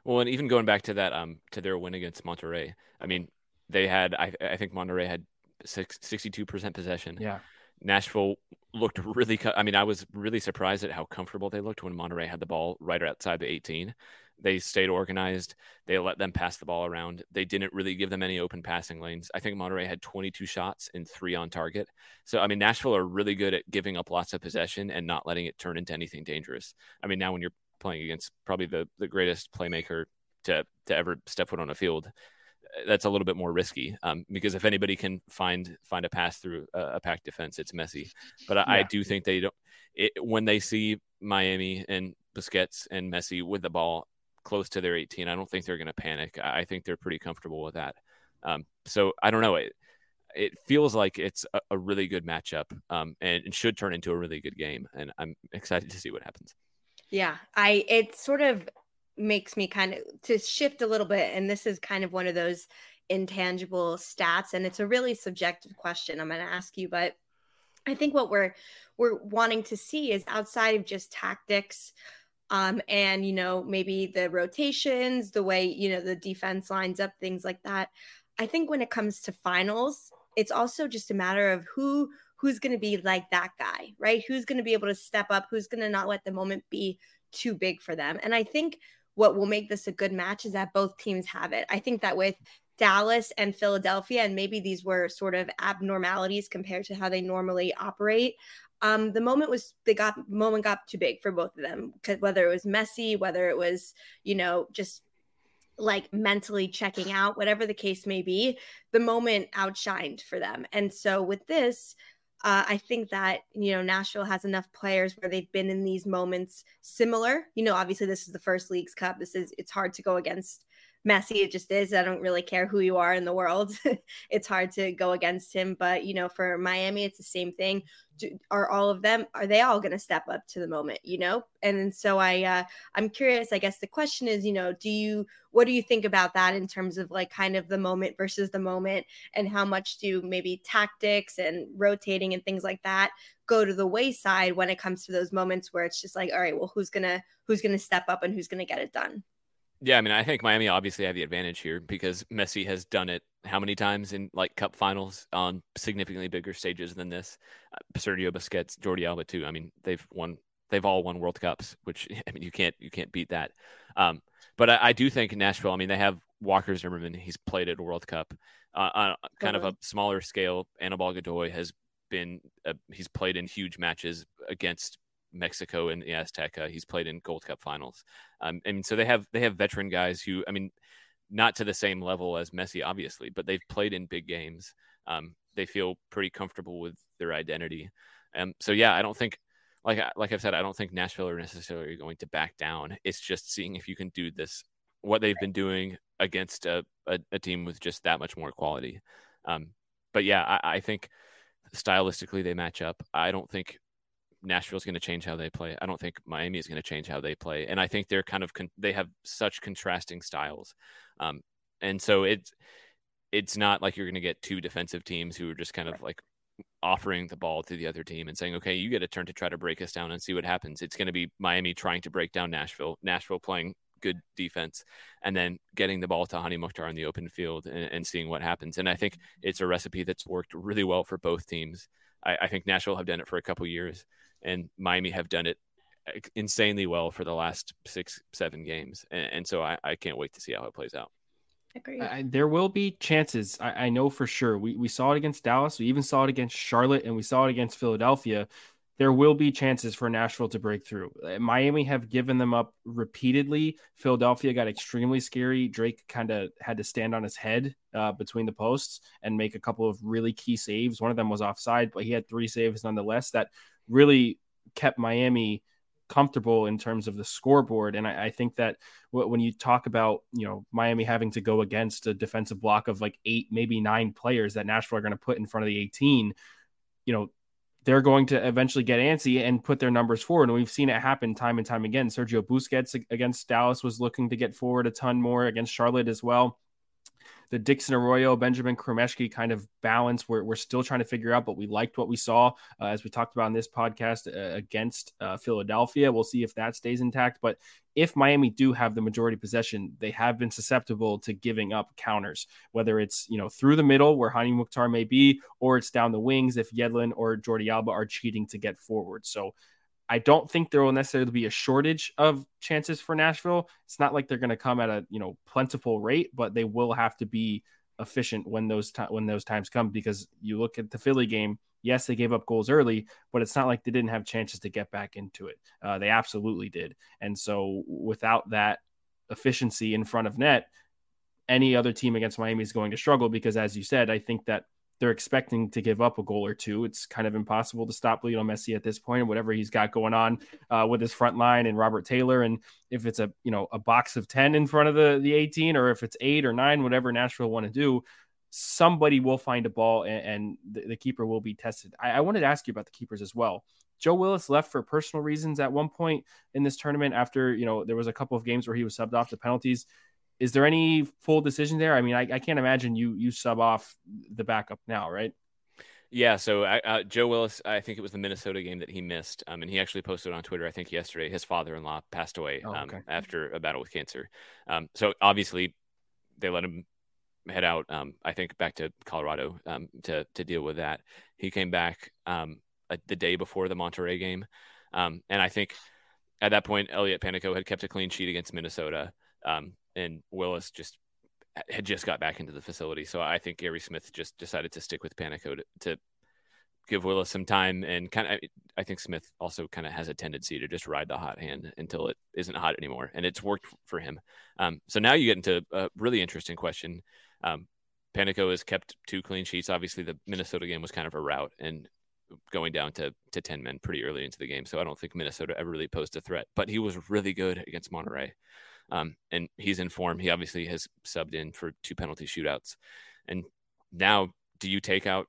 Well, and even going back to that, um, to their win against Monterrey, I mean, they had, I, I think Monterrey had 62% possession. Yeah. Nashville looked really. I mean, I was really surprised at how comfortable they looked when Monterrey had the ball right outside the 18. They stayed organized. They let them pass the ball around. They didn't really give them any open passing lanes. I think Monterrey had 22 shots and three on target. So, I mean, Nashville are really good at giving up lots of possession and not letting it turn into anything dangerous. I mean, now when you're playing against probably the, the greatest playmaker to, to ever step foot on a field, that's a little bit more risky um, because if anybody can find find a pass through a, a packed defense, it's Messi. But I, yeah. I do think they don't it, when they see Miami and Busquets and Messi with the ball close to their 18. I don't think they're going to panic. I, I, think they're pretty comfortable with that. Um, so I don't know. It it feels like it's a, a really good matchup um, and it should turn into a really good game. And I'm excited to see what happens. Yeah, I it sort of makes me kind of to shift a little bit and this is kind of one of those intangible stats and it's a really subjective question i'm going to ask you but i think what we're we're wanting to see is outside of just tactics um and you know maybe the rotations the way you know the defense lines up things like that i think when it comes to finals it's also just a matter of who who's going to be like that guy right? Who's going to be able to step up? Who's going to not let the moment be too big for them? And i think what will make this a good match is that both teams have it. I think that with Dallas and Philadelphia, and maybe these were sort of abnormalities compared to how they normally operate. Um, the moment was they got moment got too big for both of them because whether it was Messi, whether it was you know just like mentally checking out, whatever the case may be, the moment outshined for them. And so with this, uh, I think that you know Nashville has enough players where they've been in these moments similar. You know, obviously this is the first Leagues Cup. This is it's hard to go against Messi. It just is. I don't really care who you are in the world. it's hard to go against him. But you know, for Miami, it's the same thing. Do, are all of them? Are they all going to step up to the moment? You know, and so I, uh, I'm curious. I guess the question is, you know, do you, what do you think about that in terms of like kind of the moment versus the moment, and how much do maybe tactics and rotating and things like that go to the wayside when it comes to those moments where it's just like, all right, well, who's gonna who's gonna step up and who's gonna get it done? Yeah, I mean, I think Miami obviously have the advantage here because Messi has done it how many times in like cup finals on significantly bigger stages than this. Uh, Sergio Busquets, Jordi Alba too. I mean, they've won, they've all won World Cups, which I mean, you can't you can't beat that. Um, but I, I, do think Nashville. I mean, they have Walker Zimmerman. He's played at a World Cup uh, on kind of a smaller scale. Anibal Godoy has been he's played in huge matches against Mexico and the Azteca. He's played in Gold Cup finals. Um, and so they have they have veteran guys who, I mean, not to the same level as Messi, obviously, but they've played in big games. Um, they feel pretty comfortable with their identity. Um, so yeah, I don't think, like like I've said, I don't think Nashville are necessarily going to back down. It's just seeing if you can do this, what they've been doing against a, a, a team with just that much more quality. Um, but yeah, I, I think stylistically they match up. I don't think Nashville's going to change how they play. I don't think Miami is going to change how they play. And I think they're kind of con- they have such contrasting styles, um, and so it's it's not like you're going to get two defensive teams who are just kind of like offering the ball to the other team and saying, "Okay, you get a turn to try to break us down and see what happens." It's going to be Miami trying to break down Nashville, Nashville playing good defense, and then getting the ball to Hany Mukhtar on the open field and, and seeing what happens. And I think it's a recipe that's worked really well for both teams. I, I think Nashville have done it for a couple years and Miami have done it insanely well for the last six, seven games. And, and so I, I, can't wait to see how it plays out. Agreed. Uh, there will be chances. I, I, know for sure. We, we saw it against Dallas. We even saw it against Charlotte and we saw it against Philadelphia. There will be chances for Nashville to break through. Uh, Miami have given them up repeatedly. Philadelphia got extremely scary. Drake kind of had to stand on his head uh, between the posts and make a couple of really key saves. One of them was offside, but he had three saves nonetheless that really kept Miami comfortable in terms of the scoreboard. And I, I, think that when you talk about, you know, Miami having to go against a defensive block of like eight, maybe nine players that Nashville are going to put in front of the 18, you know, they're going to eventually get antsy and put their numbers forward. And we've seen it happen time and time again. Sergio Busquets against Dallas was looking to get forward a ton more against Charlotte as well the Dixon Arroyo, Benjamin Cremaschi kind of balance we're, we're still trying to figure out, but we liked what we saw uh, as we talked about in this podcast uh, against uh, Philadelphia. We'll see if that stays intact. But if Miami do have the majority possession, they have been susceptible to giving up counters, whether it's you know through the middle where Hany Mukhtar may be, or it's down the wings if Yedlin or Jordi Alba are cheating to get forward. So I don't think there will necessarily be a shortage of chances for Nashville. It's not like they're going to come at a you know plentiful rate, but they will have to be efficient when those t- when those times come. Because you look at the Philly game, yes, they gave up goals early, but it's not like they didn't have chances to get back into it. Uh, they absolutely did, and so without that efficiency in front of net, any other team against Miami is going to struggle. Because as you said, I think that they're expecting to give up a goal or two. It's kind of impossible to stop Lionel Messi at this point, whatever he's got going on uh, with his front line and Robert Taylor. And if it's a you know a box of ten in front of the the 18, or if it's eight or nine, whatever Nashville want to do, somebody will find a ball and, and the, the, keeper will be tested. I, I wanted to ask you about the keepers as well. Joe Willis left for personal reasons at one point in this tournament after you know there was a couple of games where he was subbed off the penalties is there any full decision there? I mean, I, I can't imagine you you sub off the backup now, right? Yeah, so uh, Joe Willis, I think it was the Minnesota game that he missed, um, and he actually posted on Twitter, I think yesterday, his father-in-law passed away oh, um, after a battle with cancer. Um, so obviously, they let him head out. Um, I think back to Colorado um, to to deal with that. He came back um, a, the day before the Monterrey game, and I think at that point, Elliot Panicco had kept a clean sheet against Minnesota, um, and Willis just had just got back into the facility. So I think Gary Smith just decided to stick with Panicco to, to give Willis some time and kind of. I think Smith also kind of has a tendency to just ride the hot hand until it isn't hot anymore, and it's worked for him. Um, so now you get into a really interesting question. Um, Panicco has kept two clean sheets. Obviously, the Minnesota game was kind of a rout and going down to to ten men pretty early into the game. So I don't think Minnesota ever really posed a threat. But he was really good against Monterrey. Um, and he's in form. He obviously has subbed in for two penalty shootouts. And now, do you take out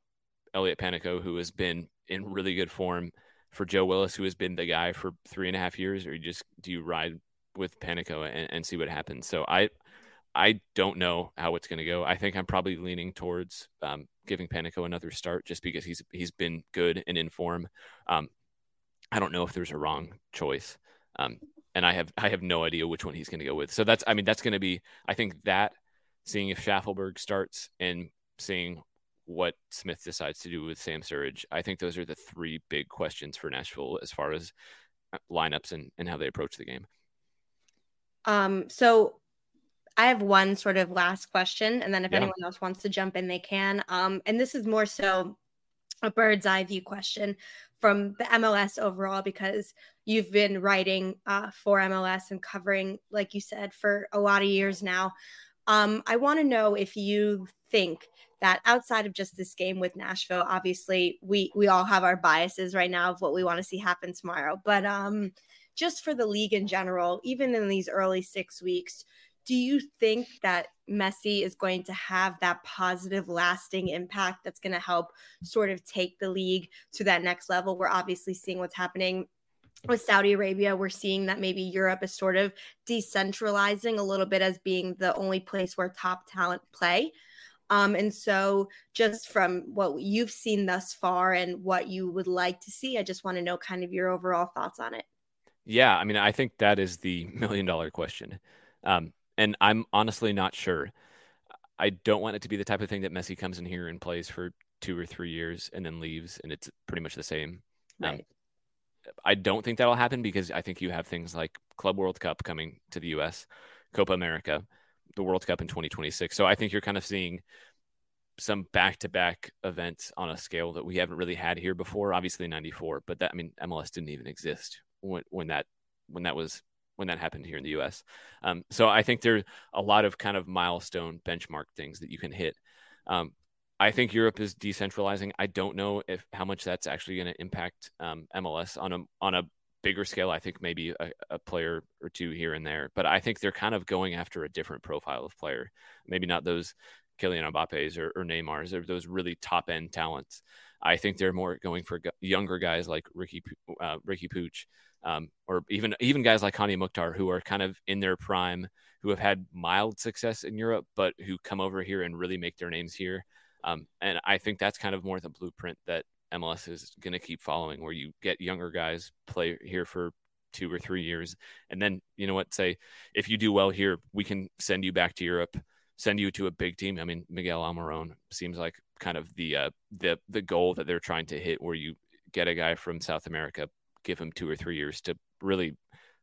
Elliot Panicco, who has been in really good form, for Joe Willis, who has been the guy for three and a half years, or you just do you ride with Panicco and, and see what happens? So I, I don't know how it's going to go. I think I'm probably leaning towards um, giving Panicco another start just because he's he's been good and in form. Um, I don't know if there's a wrong choice. Um, and I have I have no idea which one he's going to go with. So that's I mean that's going to be I think that seeing if Shaffelburg starts and seeing what Smith decides to do with Sam Surridge. I think those are the three big questions for Nashville as far as uh, lineups and, and how they approach the game. Um, so I have one sort of last question, and then if yeah. anyone else wants to jump in, they can. Um, and this is more so a bird's eye view question from the MLS overall because you've been writing uh, for MLS and covering, like you said, for a lot of years now. Um, I want to know if you think that outside of just this game with Nashville, obviously we we all have our biases right now of what we want to see happen tomorrow, but um, just for the league in general, even in these early six weeks, do you think that Messi is going to have that positive, lasting impact that's going to help sort of take the league to that next level? We're obviously seeing what's happening with Saudi Arabia, we're seeing that maybe Europe is sort of decentralizing a little bit as being the only place where top talent play. Um, and so, just from what you've seen thus far and what you would like to see, I just want to know kind of your overall thoughts on it. Yeah, I mean, I think that is the million dollar question. Um, and I'm honestly not sure. I don't want it to be the type of thing that Messi comes in here and plays for two or three years and then leaves, and it's pretty much the same. Um, right. Um, I don't think that'll happen because I think you have things like Club World Cup coming to the U.S., Copa America, the World Cup in 2026. So I think you're kind of seeing some back-to-back events on a scale that we haven't really had here before. Obviously, '94, but that I mean, MLS didn't even exist when when that when that was when that happened here in the US. Um, so I think there's a lot of kind of milestone benchmark things that you can hit. Um, I think Europe is decentralizing. I don't know if how much that's actually going to impact um, MLS on a on a bigger scale. I think maybe a, a, player or two here and there, but I think they're kind of going after a different profile of player. Maybe not those Kylian Mbappe's or, or Neymar's or those really top end talents. I think they're more going for younger guys like Ricky uh, Riqui Puig, um, or even even guys like Hany Mukhtar who are kind of in their prime, who have had mild success in Europe, but who come over here and really make their names here. Um, and I think that's kind of more the blueprint that MLS is going to keep following, where you get younger guys play here for two or three years, and then you know what? Say if you do well here, we can send you back to Europe, send you to a big team. I mean, Miguel Almiron seems like kind of the uh, the the goal that they're trying to hit, where you get a guy from South America, give him two or three years to really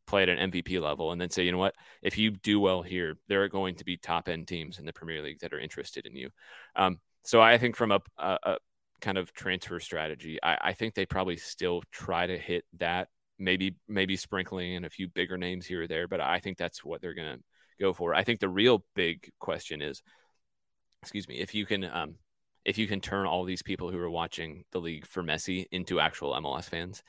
play at an MVP level and then say, you know what, if you do well here, there are going to be top end teams in the Premier League that are interested in you. Um, so I think from a, a, a kind of transfer strategy, I, I, think they probably still try to hit that, maybe maybe sprinkling in a few bigger names here or there, but I think that's what they're going to go for. I think the real big question is, excuse me, if you can um, if you can turn all these people who are watching the league for Messi into actual MLS fans.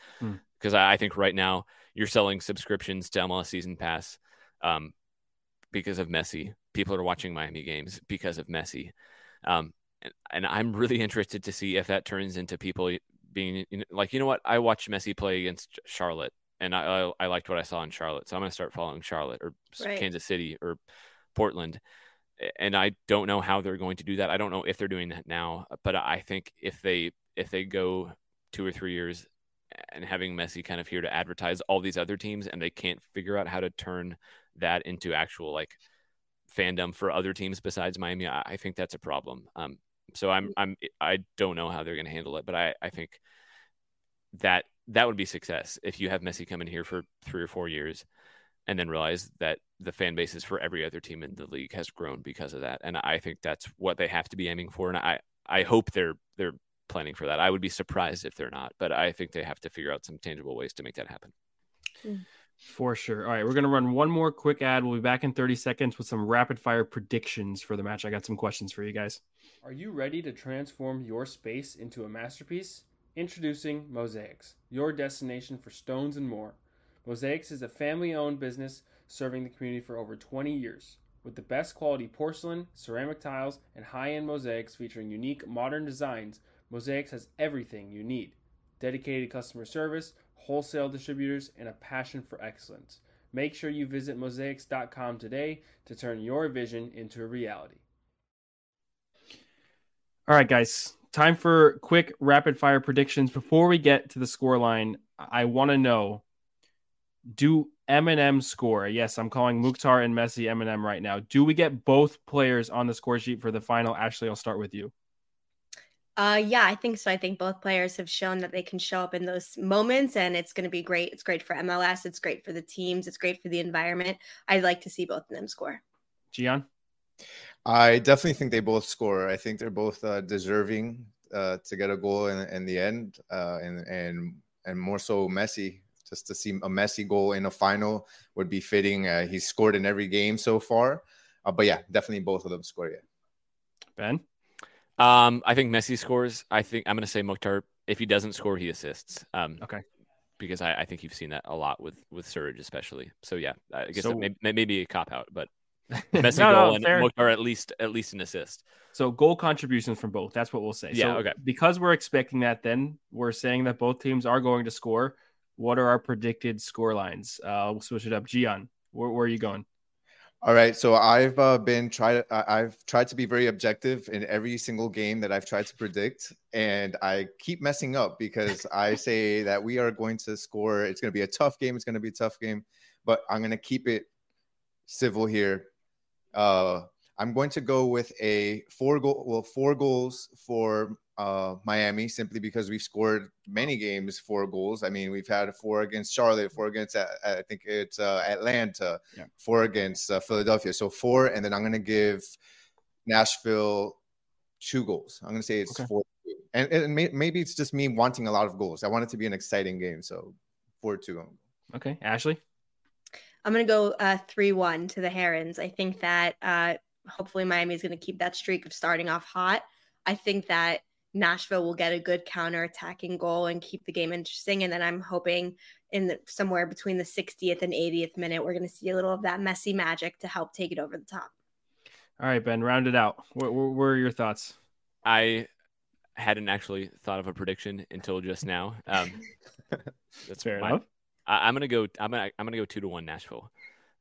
Because. I, I, think right now you're selling subscriptions to MLS Season Pass um, because of Messi. People are watching Miami games because of Messi. Um, and, and, I'm really interested to see if that turns into people being you know, like, you know what? I watched Messi play against Charlotte and I, I, I liked what I saw in Charlotte. So I'm going to start following Charlotte or right. Kansas City or Portland and I don't know how they're going to do that. I don't know if they're doing that now, but I think if they if they go two or three years and having Messi kind of here to advertise all these other teams and they can't figure out how to turn that into actual like fandom for other teams besides Miami, I, I think that's a problem. Um, so I'm I'm I don't know how they're going to handle it, but I I think that that would be success if you have Messi come in here for three or four years and then realize that the fan bases for every other team in the league has grown because of that. And I think that's what they have to be aiming for. And I, I hope they're they're planning for that. I would be surprised if they're not, but I think they have to figure out some tangible ways to make that happen. Mm. For sure. All right, we're gonna run one more quick ad. We'll be back in 30 seconds with some rapid fire predictions for the match. I got some questions for you guys. Are you ready to transform your space into a masterpiece? Introducing Mosaics, your destination for stones and more. Mosaics is a family owned business serving the community for over 20 years. With the best quality porcelain, ceramic tiles, and high end mosaics featuring unique modern designs, Mosaics has everything you need dedicated customer service, wholesale distributors, and a passion for excellence. Make sure you visit mosaics.com today to turn your vision into a reality. All right, guys, time for quick rapid fire predictions. Before we get to the score line, I want to know do MNM score? Yes, I'm calling Mukhtar and Messi MNM right now. Do we get both players on the score sheet for the final? Ashley, I'll start with you. Uh, yeah, I think so. I think both players have shown that they can show up in those moments, and it's going to be great. It's great for MLS. It's great for the teams. It's great for the environment. I'd like to see both of them score. Gian? I definitely think they both score. I think they're both uh, deserving uh, to get a goal in, in the end, uh, and and and more so Messi. Just to see a Messi goal in a final would be fitting. Uh, he's scored in every game so far, uh, but yeah, definitely both of them score. Yeah. Ben. Um, I think Messi scores. I think I'm going to say Mukhtar. If he doesn't score, he assists. Um, okay. Because I, I, think you've seen that a lot with with Surridge, especially. So yeah, I guess so, may, maybe a cop out, but Messi no, goal no, and fair. Mukhtar at least at least an assist. So goal contributions from both. That's what we'll say. Yeah. So okay. Because we're expecting that, then we're saying that both teams are going to score. What are our predicted score lines? Uh, we'll switch it up. Gian, where, where are you going? All right, so I've uh, been tried. I've tried to be very objective in every single game that I've tried to predict, and I keep messing up because I say that we are going to score. It's going to be a tough game. It's going to be a tough game, but I'm going to keep it civil here. Uh, I'm going to go with a four goal, well, four goals for uh, Miami simply because we've scored many games four goals. I mean, we've had four against Charlotte, four against uh, I think it's uh, Atlanta, yeah. four against uh, Philadelphia. So four, and then I'm going to give Nashville two goals. I'm going to say it's okay. four. And, and may, maybe it's just me wanting a lot of goals. I want it to be an exciting game, so four two. Okay, Ashley. I'm going to go uh, three one to the Herons. I think that uh, hopefully Miami is going to keep that streak of starting off hot. I think that Nashville will get a good counter attacking goal and keep the game interesting. And then I'm hoping in the, somewhere between the 60th and 80th minute, we're going to see a little of that Messi magic to help take it over the top. All right, Ben, round it out. What, what were your thoughts? I hadn't actually thought of a prediction until just now. Um, that's fair my, enough. I, am gonna go. I'm gonna. I'm gonna go two to one Nashville.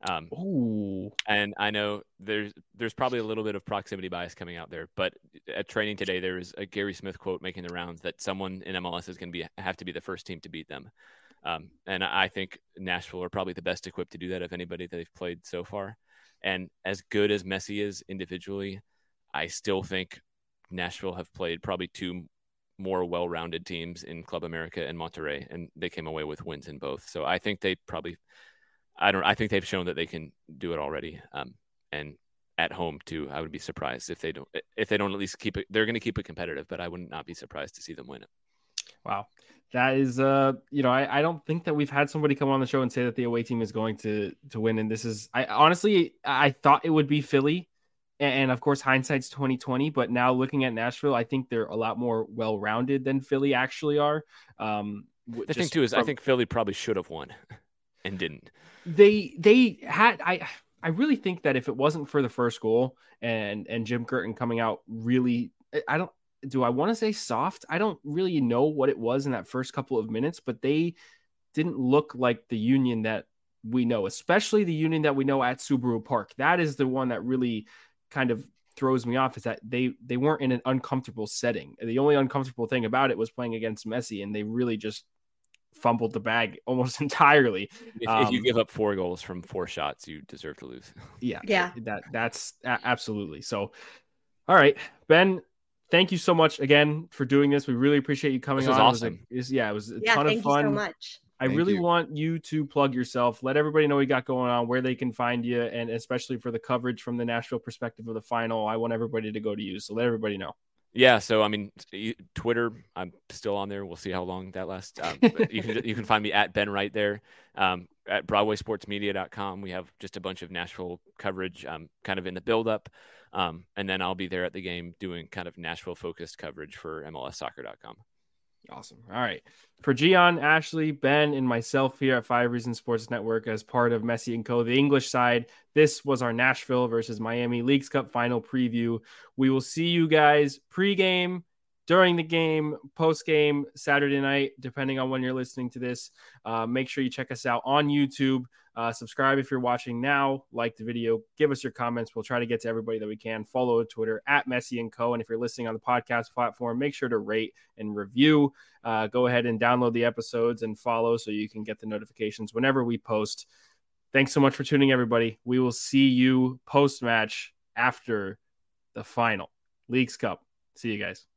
Um, Ooh. And I know there's there's probably a little bit of proximity bias coming out there, but at training today there was a Gary Smith quote making the rounds that someone in MLS is going to be have to be the first team to beat them. Um, and I think Nashville are probably the best equipped to do that of anybody that they've played so far. And as good as Messi is individually, I still think Nashville have played probably two more well-rounded teams in Club America and Monterrey, and they came away with wins in both. So I think they probably I don't. I think they've shown that they can do it already. Um, and at home too, I would be surprised if they don't. If they don't at least keep it, they're going to keep it competitive. But I would not be surprised to see them win it. Wow, that is uh, you know, I, I don't think that we've had somebody come on the show and say that the away team is going to to win. And this is, I honestly, I thought it would be Philly, and, of course hindsight's twenty twenty. But now looking at Nashville, I think they're a lot more well rounded than Philly actually are. Um, the thing too is, from, I think Philly probably should have won and didn't they they had I I really think that if it wasn't for the first goal and and Jim Curtin coming out really I don't do I want to say soft? I don't really know what it was in that first couple of minutes, but they didn't look like the union that we know, especially the union that we know at Subaru Park. That is the one that really kind of throws me off is that they they weren't in an uncomfortable setting. The only uncomfortable thing about it was playing against Messi and they really just fumbled the bag almost entirely. If, um, if, you um, give up four goals from four shots, you deserve to lose. Yeah, yeah, that that's absolutely so. All right, Ben, thank you so much again for doing this. We really appreciate you coming this was on. Awesome. It was, a, yeah, it was a yeah, ton thank of fun. You so much. I Thank really you. want you to plug yourself. Let everybody know what you got going on, where they can find you, and especially for the coverage from the Nashville perspective of the final. I want everybody to go to you. So let everybody know. Yeah, so I mean, Twitter, I'm still on there. We'll see how long that lasts. Um, you can you can find me at Ben Wright there. Um, at BroadwaySportsMedia.com, we have just a bunch of Nashville coverage, um, kind of in the build-up, um, and then I'll be there at the game doing kind of Nashville-focused coverage for MLSsoccer.com. Awesome. All right. For Gian, Ashley, Ben, and myself here at Five Reasons Sports Network as part of Messi and Co., the English side, this was our Nashville versus Miami Leagues Cup final preview. We will see you guys pregame, during the game, post game, Saturday night, depending on when you're listening to this. Uh, make sure you check us out on YouTube. Uh, subscribe if you're watching now. Like the video. Give us your comments. We'll try to get to everybody that we can. Follow Twitter at Messi and Co. And if you're listening on the podcast platform, make sure to rate and review. Uh, go ahead and download the episodes and follow so you can get the notifications whenever we post. Thanks so much for tuning, everybody. We will see you post match after the final Leagues Cup. See you guys.